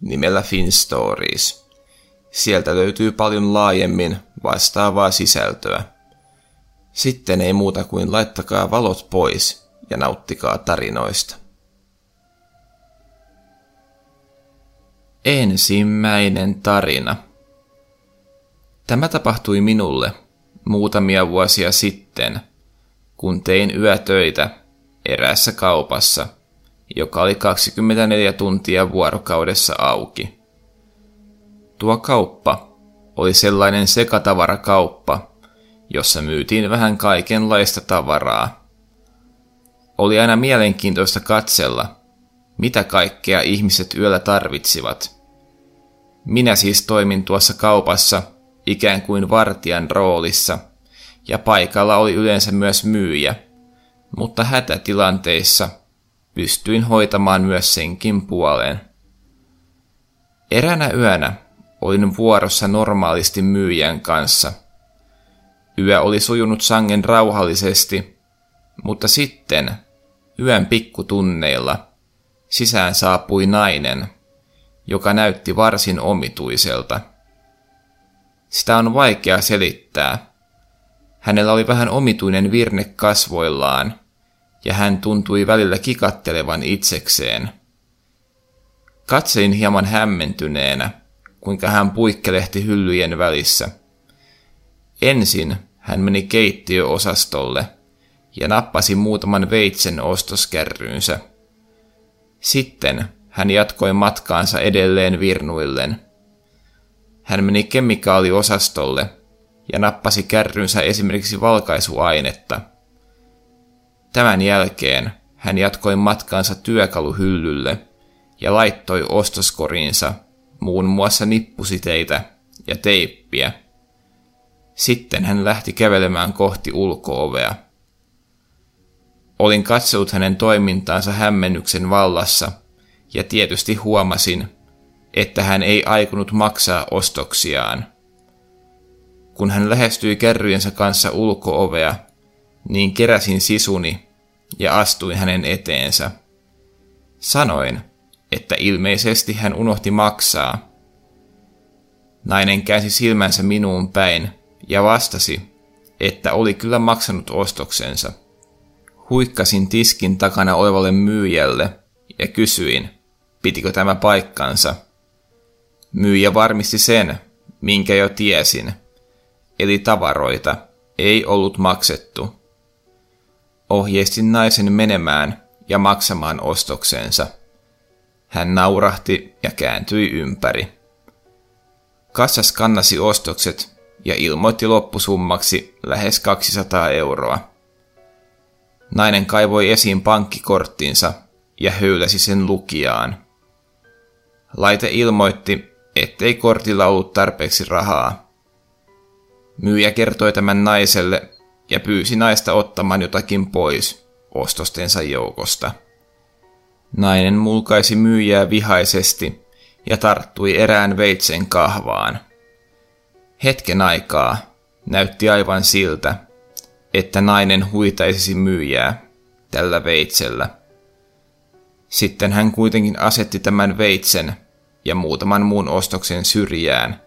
nimellä FinStories. Sieltä löytyy paljon laajemmin vastaavaa sisältöä. Sitten ei muuta kuin laittakaa valot pois ja nauttikaa tarinoista. Ensimmäinen tarina. Tämä tapahtui minulle muutamia vuosia sitten, kun tein yötöitä eräässä kaupassa – joka oli 24 tuntia vuorokaudessa auki. Tuo kauppa oli sellainen sekatavarakauppa, jossa myytiin vähän kaikenlaista tavaraa. Oli aina mielenkiintoista katsella, mitä kaikkea ihmiset yöllä tarvitsivat. Minä siis toimin tuossa kaupassa ikään kuin vartijan roolissa, ja paikalla oli yleensä myös myyjä, mutta hätätilanteissa – pystyin hoitamaan myös senkin puoleen. Eränä yönä olin vuorossa normaalisti myyjän kanssa. Yö oli sujunut sangen rauhallisesti, mutta sitten yön pikkutunneilla sisään saapui nainen, joka näytti varsin omituiselta. Sitä on vaikea selittää. Hänellä oli vähän omituinen virne kasvoillaan – ja hän tuntui välillä kikattelevan itsekseen. Katselin hieman hämmentyneenä, kuinka hän puikkelehti hyllyjen välissä. Ensin hän meni keittiöosastolle ja nappasi muutaman veitsen ostoskärryynsä. Sitten hän jatkoi matkaansa edelleen virnuillen. Hän meni kemikaaliosastolle ja nappasi kärrynsä esimerkiksi valkaisuainetta – Tämän jälkeen hän jatkoi matkaansa työkaluhyllylle ja laittoi ostoskoriinsa muun muassa nippusiteitä ja teippiä. Sitten hän lähti kävelemään kohti ulkoovea. Olin katsellut hänen toimintaansa hämmennyksen vallassa ja tietysti huomasin, että hän ei aikonut maksaa ostoksiaan. Kun hän lähestyi kärryjensä kanssa ulkoovea, niin keräsin sisuni ja astuin hänen eteensä. Sanoin, että ilmeisesti hän unohti maksaa. Nainen käänsi silmänsä minuun päin ja vastasi, että oli kyllä maksanut ostoksensa. Huikkasin tiskin takana olevalle myyjälle ja kysyin, pitikö tämä paikkansa. Myyjä varmisti sen, minkä jo tiesin, eli tavaroita ei ollut maksettu ohjeistin naisen menemään ja maksamaan ostoksensa. Hän naurahti ja kääntyi ympäri. Kassas kannasi ostokset ja ilmoitti loppusummaksi lähes 200 euroa. Nainen kaivoi esiin pankkikorttinsa ja höyläsi sen lukijaan. Laite ilmoitti, ettei kortilla ollut tarpeeksi rahaa. Myyjä kertoi tämän naiselle ja pyysi naista ottamaan jotakin pois ostostensa joukosta. Nainen mulkaisi myyjää vihaisesti ja tarttui erään veitsen kahvaan. Hetken aikaa näytti aivan siltä, että nainen huitaisi myyjää tällä veitsellä. Sitten hän kuitenkin asetti tämän veitsen ja muutaman muun ostoksen syrjään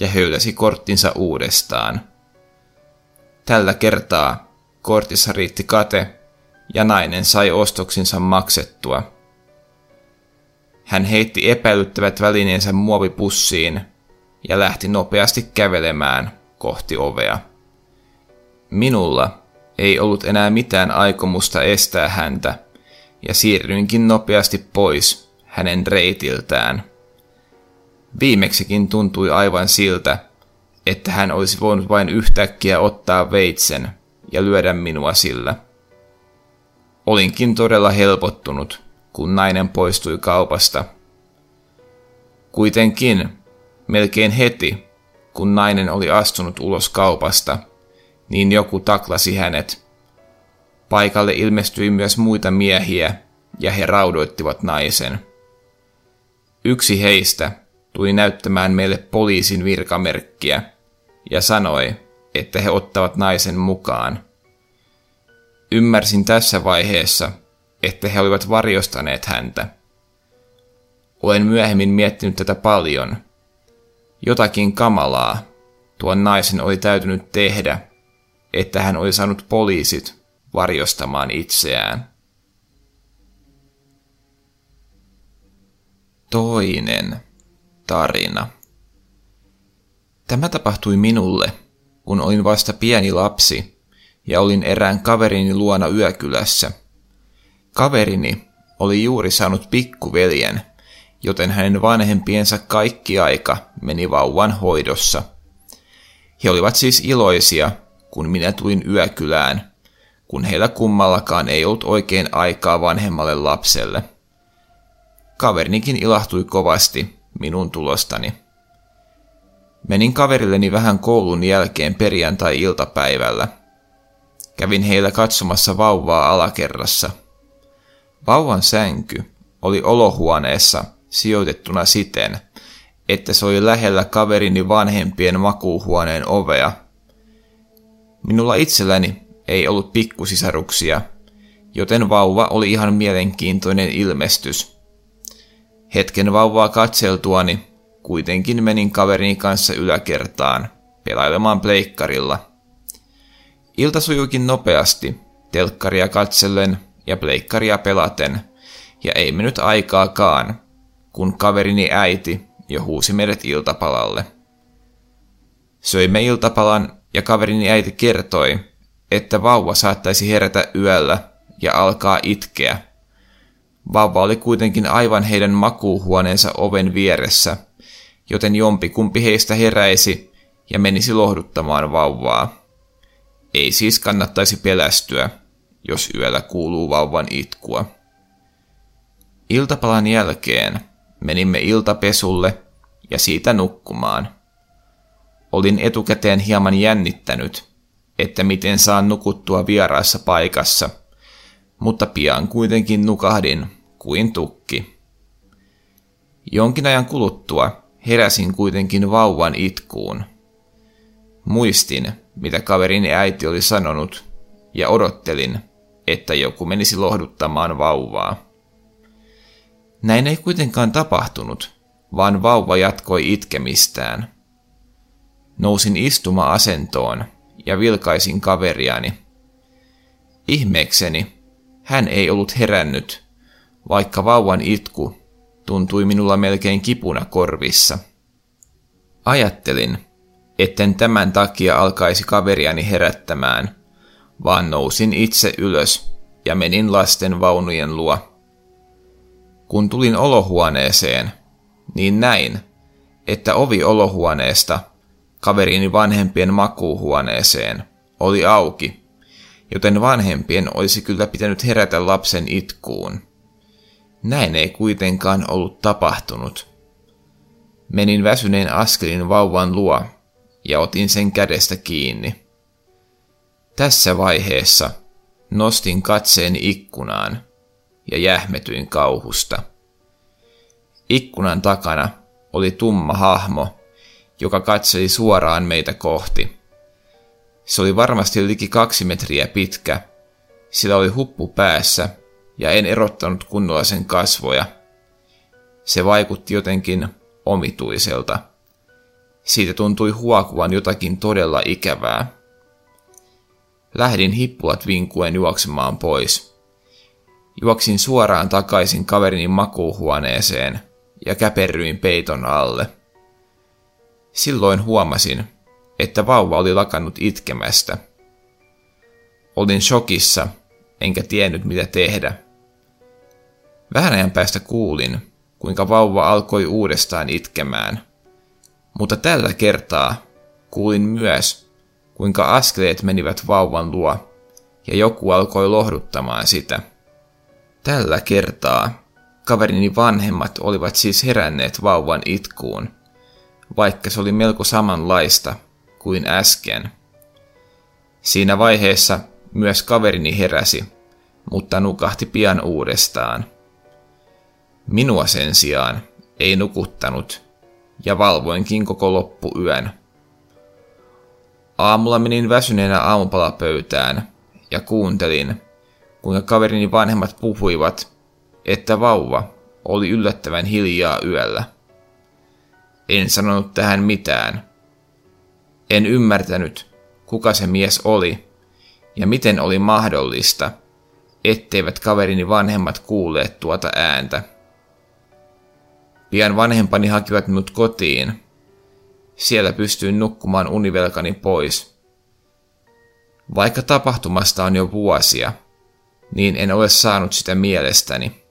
ja höyläsi korttinsa uudestaan – Tällä kertaa kortissa riitti kate ja nainen sai ostoksinsa maksettua. Hän heitti epäilyttävät välineensä muovipussiin ja lähti nopeasti kävelemään kohti ovea. Minulla ei ollut enää mitään aikomusta estää häntä, ja siirryinkin nopeasti pois hänen reitiltään. Viimeksikin tuntui aivan siltä, että hän olisi voinut vain yhtäkkiä ottaa veitsen ja lyödä minua sillä. Olinkin todella helpottunut, kun nainen poistui kaupasta. Kuitenkin, melkein heti, kun nainen oli astunut ulos kaupasta, niin joku taklasi hänet. Paikalle ilmestyi myös muita miehiä, ja he raudoittivat naisen. Yksi heistä tuli näyttämään meille poliisin virkamerkkiä ja sanoi, että he ottavat naisen mukaan. Ymmärsin tässä vaiheessa, että he olivat varjostaneet häntä. Olen myöhemmin miettinyt tätä paljon. Jotakin kamalaa tuon naisen oli täytynyt tehdä, että hän oli saanut poliisit varjostamaan itseään. Toinen tarina. Tämä tapahtui minulle, kun olin vasta pieni lapsi ja olin erään kaverini luona yökylässä. Kaverini oli juuri saanut pikkuveljen, joten hänen vanhempiensa kaikki aika meni vauvan hoidossa. He olivat siis iloisia, kun minä tulin yökylään, kun heillä kummallakaan ei ollut oikein aikaa vanhemmalle lapselle. Kaverinikin ilahtui kovasti minun tulostani. Menin kaverilleni vähän koulun jälkeen perjantai-iltapäivällä. Kävin heillä katsomassa vauvaa alakerrassa. Vauvan sänky oli olohuoneessa sijoitettuna siten, että se oli lähellä kaverini vanhempien makuuhuoneen ovea. Minulla itselläni ei ollut pikkusisaruksia, joten vauva oli ihan mielenkiintoinen ilmestys. Hetken vauvaa katseltuani kuitenkin menin kaverini kanssa yläkertaan pelailemaan pleikkarilla. Ilta sujuikin nopeasti, telkkaria katsellen ja pleikkaria pelaten, ja ei mennyt aikaakaan, kun kaverini äiti jo huusi meidät iltapalalle. Söimme iltapalan ja kaverini äiti kertoi, että vauva saattaisi herätä yöllä ja alkaa itkeä – Vauva oli kuitenkin aivan heidän makuuhuoneensa oven vieressä, joten jompi kumpi heistä heräisi ja menisi lohduttamaan vauvaa. Ei siis kannattaisi pelästyä, jos yöllä kuuluu vauvan itkua. Iltapalan jälkeen menimme iltapesulle ja siitä nukkumaan. Olin etukäteen hieman jännittänyt, että miten saan nukuttua vieraassa paikassa, mutta pian kuitenkin nukahdin kuin tukki. Jonkin ajan kuluttua heräsin kuitenkin vauvan itkuun. Muistin, mitä kaverini äiti oli sanonut, ja odottelin, että joku menisi lohduttamaan vauvaa. Näin ei kuitenkaan tapahtunut, vaan vauva jatkoi itkemistään. Nousin istuma-asentoon ja vilkaisin kaveriani. Ihmeekseni hän ei ollut herännyt vaikka vauvan itku tuntui minulla melkein kipuna korvissa. Ajattelin, etten tämän takia alkaisi kaveriani herättämään, vaan nousin itse ylös ja menin lasten vaunujen luo. Kun tulin olohuoneeseen, niin näin, että ovi olohuoneesta kaverini vanhempien makuuhuoneeseen oli auki, joten vanhempien olisi kyllä pitänyt herätä lapsen itkuun. Näin ei kuitenkaan ollut tapahtunut. Menin väsyneen askelin vauvan luo ja otin sen kädestä kiinni. Tässä vaiheessa nostin katseeni ikkunaan ja jähmetyin kauhusta. Ikkunan takana oli tumma hahmo, joka katseli suoraan meitä kohti. Se oli varmasti liki kaksi metriä pitkä, sillä oli huppu päässä ja en erottanut kunnolla sen kasvoja. Se vaikutti jotenkin omituiselta. Siitä tuntui huokuvan jotakin todella ikävää. Lähdin hippulat vinkuen juoksemaan pois. Juoksin suoraan takaisin kaverini makuuhuoneeseen ja käperryin peiton alle. Silloin huomasin, että vauva oli lakannut itkemästä. Olin shokissa, enkä tiennyt mitä tehdä. Vähän ajan päästä kuulin, kuinka vauva alkoi uudestaan itkemään. Mutta tällä kertaa kuulin myös, kuinka askeleet menivät vauvan luo, ja joku alkoi lohduttamaan sitä. Tällä kertaa Kaverini vanhemmat olivat siis heränneet vauvan itkuun, vaikka se oli melko samanlaista kuin äsken. Siinä vaiheessa myös kaverini heräsi, mutta nukahti pian uudestaan. Minua sen sijaan ei nukuttanut, ja valvoinkin koko loppuyön. Aamulla menin väsyneenä aamupalapöytään ja kuuntelin, kuinka kaverini vanhemmat puhuivat, että vauva oli yllättävän hiljaa yöllä. En sanonut tähän mitään. En ymmärtänyt, kuka se mies oli ja miten oli mahdollista, etteivät kaverini vanhemmat kuulleet tuota ääntä. Pian vanhempani hakivat minut kotiin. Siellä pystyin nukkumaan univelkani pois. Vaikka tapahtumasta on jo vuosia, niin en ole saanut sitä mielestäni.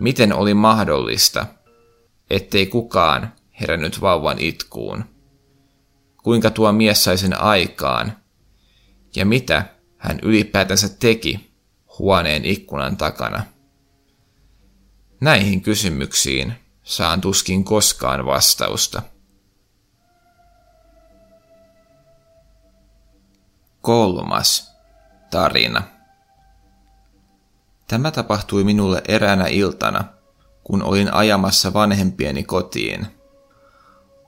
Miten oli mahdollista, ettei kukaan herännyt vauvan itkuun? Kuinka tuo mies sai sen aikaan? Ja mitä hän ylipäätänsä teki huoneen ikkunan takana? Näihin kysymyksiin saan tuskin koskaan vastausta. Kolmas tarina. Tämä tapahtui minulle eräänä iltana, kun olin ajamassa vanhempieni kotiin.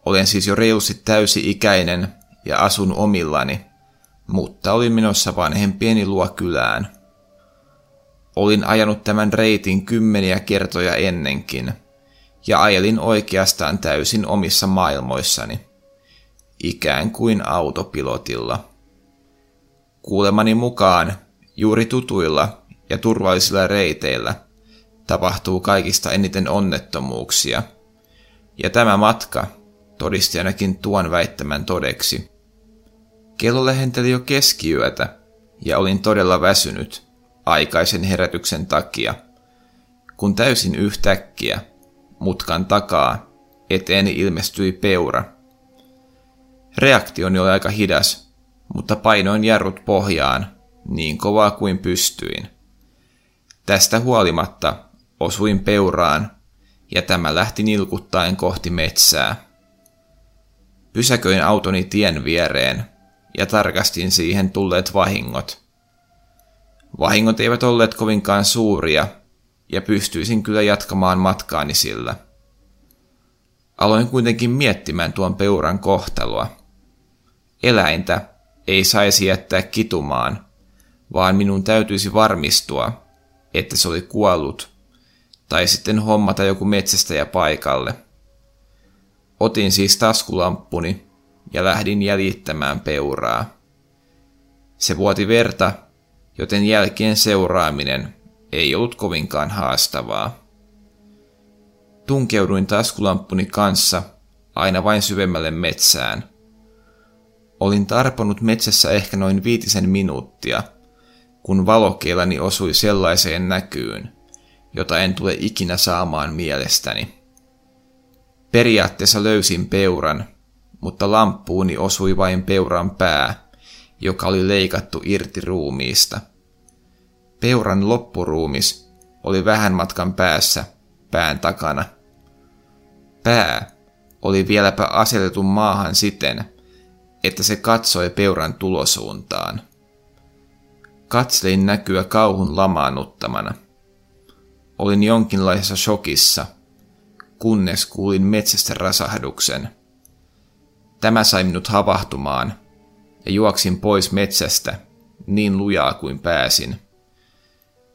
Olen siis jo reilusti täysi-ikäinen ja asun omillani, mutta olin menossa vanhempieni luo kylään. Olin ajanut tämän reitin kymmeniä kertoja ennenkin, ja ajelin oikeastaan täysin omissa maailmoissani, ikään kuin autopilotilla. Kuulemani mukaan juuri tutuilla ja turvallisilla reiteillä tapahtuu kaikista eniten onnettomuuksia, ja tämä matka todisti ainakin tuon väittämän todeksi. Kello lähenteli jo keskiyötä, ja olin todella väsynyt aikaisen herätyksen takia, kun täysin yhtäkkiä mutkan takaa eteeni ilmestyi peura. Reaktioni oli aika hidas, mutta painoin jarrut pohjaan niin kovaa kuin pystyin. Tästä huolimatta osuin peuraan ja tämä lähti nilkuttaen kohti metsää. Pysäköin autoni tien viereen ja tarkastin siihen tulleet vahingot. Vahingot eivät olleet kovinkaan suuria ja pystyisin kyllä jatkamaan matkaani sillä. Aloin kuitenkin miettimään tuon peuran kohtalua. Eläintä ei saisi jättää kitumaan, vaan minun täytyisi varmistua, että se oli kuollut, tai sitten hommata joku metsästäjä paikalle. Otin siis taskulamppuni ja lähdin jäljittämään peuraa. Se vuoti verta, joten jälkeen seuraaminen ei ollut kovinkaan haastavaa. Tunkeuduin taskulamppuni kanssa aina vain syvemmälle metsään. Olin tarponut metsässä ehkä noin viitisen minuuttia, kun valokeilani osui sellaiseen näkyyn, jota en tule ikinä saamaan mielestäni. Periaatteessa löysin peuran, mutta lamppuuni osui vain peuran pää, joka oli leikattu irti ruumiista. Peuran loppuruumis oli vähän matkan päässä, pään takana. Pää oli vieläpä asetettu maahan siten, että se katsoi peuran tulosuuntaan. Katselin näkyä kauhun lamaannuttamana. Olin jonkinlaisessa shokissa, kunnes kuulin metsästä rasahduksen. Tämä sai minut havahtumaan, ja juoksin pois metsästä niin lujaa kuin pääsin.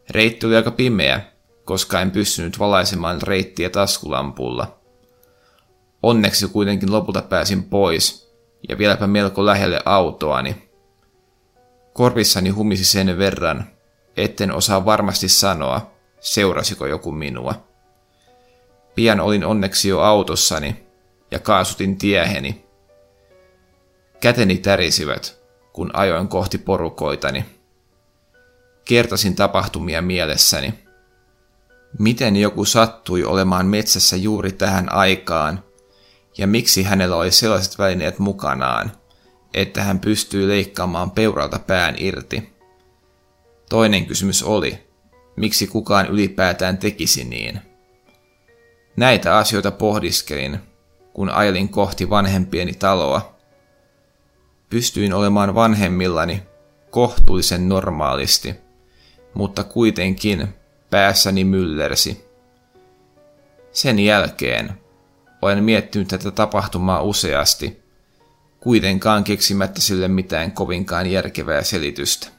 Reitti oli aika pimeä, koska en pystynyt valaisemaan reittiä taskulampulla. Onneksi kuitenkin lopulta pääsin pois, ja vieläpä melko lähelle autoani. Korvissani humisi sen verran, etten osaa varmasti sanoa, seurasiko joku minua. Pian olin onneksi jo autossani ja kaasutin tieheni. Käteni tärisivät, kun ajoin kohti porukoitani. Kertasin tapahtumia mielessäni. Miten joku sattui olemaan metsässä juuri tähän aikaan, ja miksi hänellä oli sellaiset välineet mukanaan, että hän pystyy leikkaamaan peuralta pään irti. Toinen kysymys oli, miksi kukaan ylipäätään tekisi niin. Näitä asioita pohdiskelin, kun ajelin kohti vanhempieni taloa. Pystyin olemaan vanhemmillani kohtuullisen normaalisti, mutta kuitenkin päässäni myllersi. Sen jälkeen olen miettinyt tätä tapahtumaa useasti, kuitenkaan keksimättä sille mitään kovinkaan järkevää selitystä.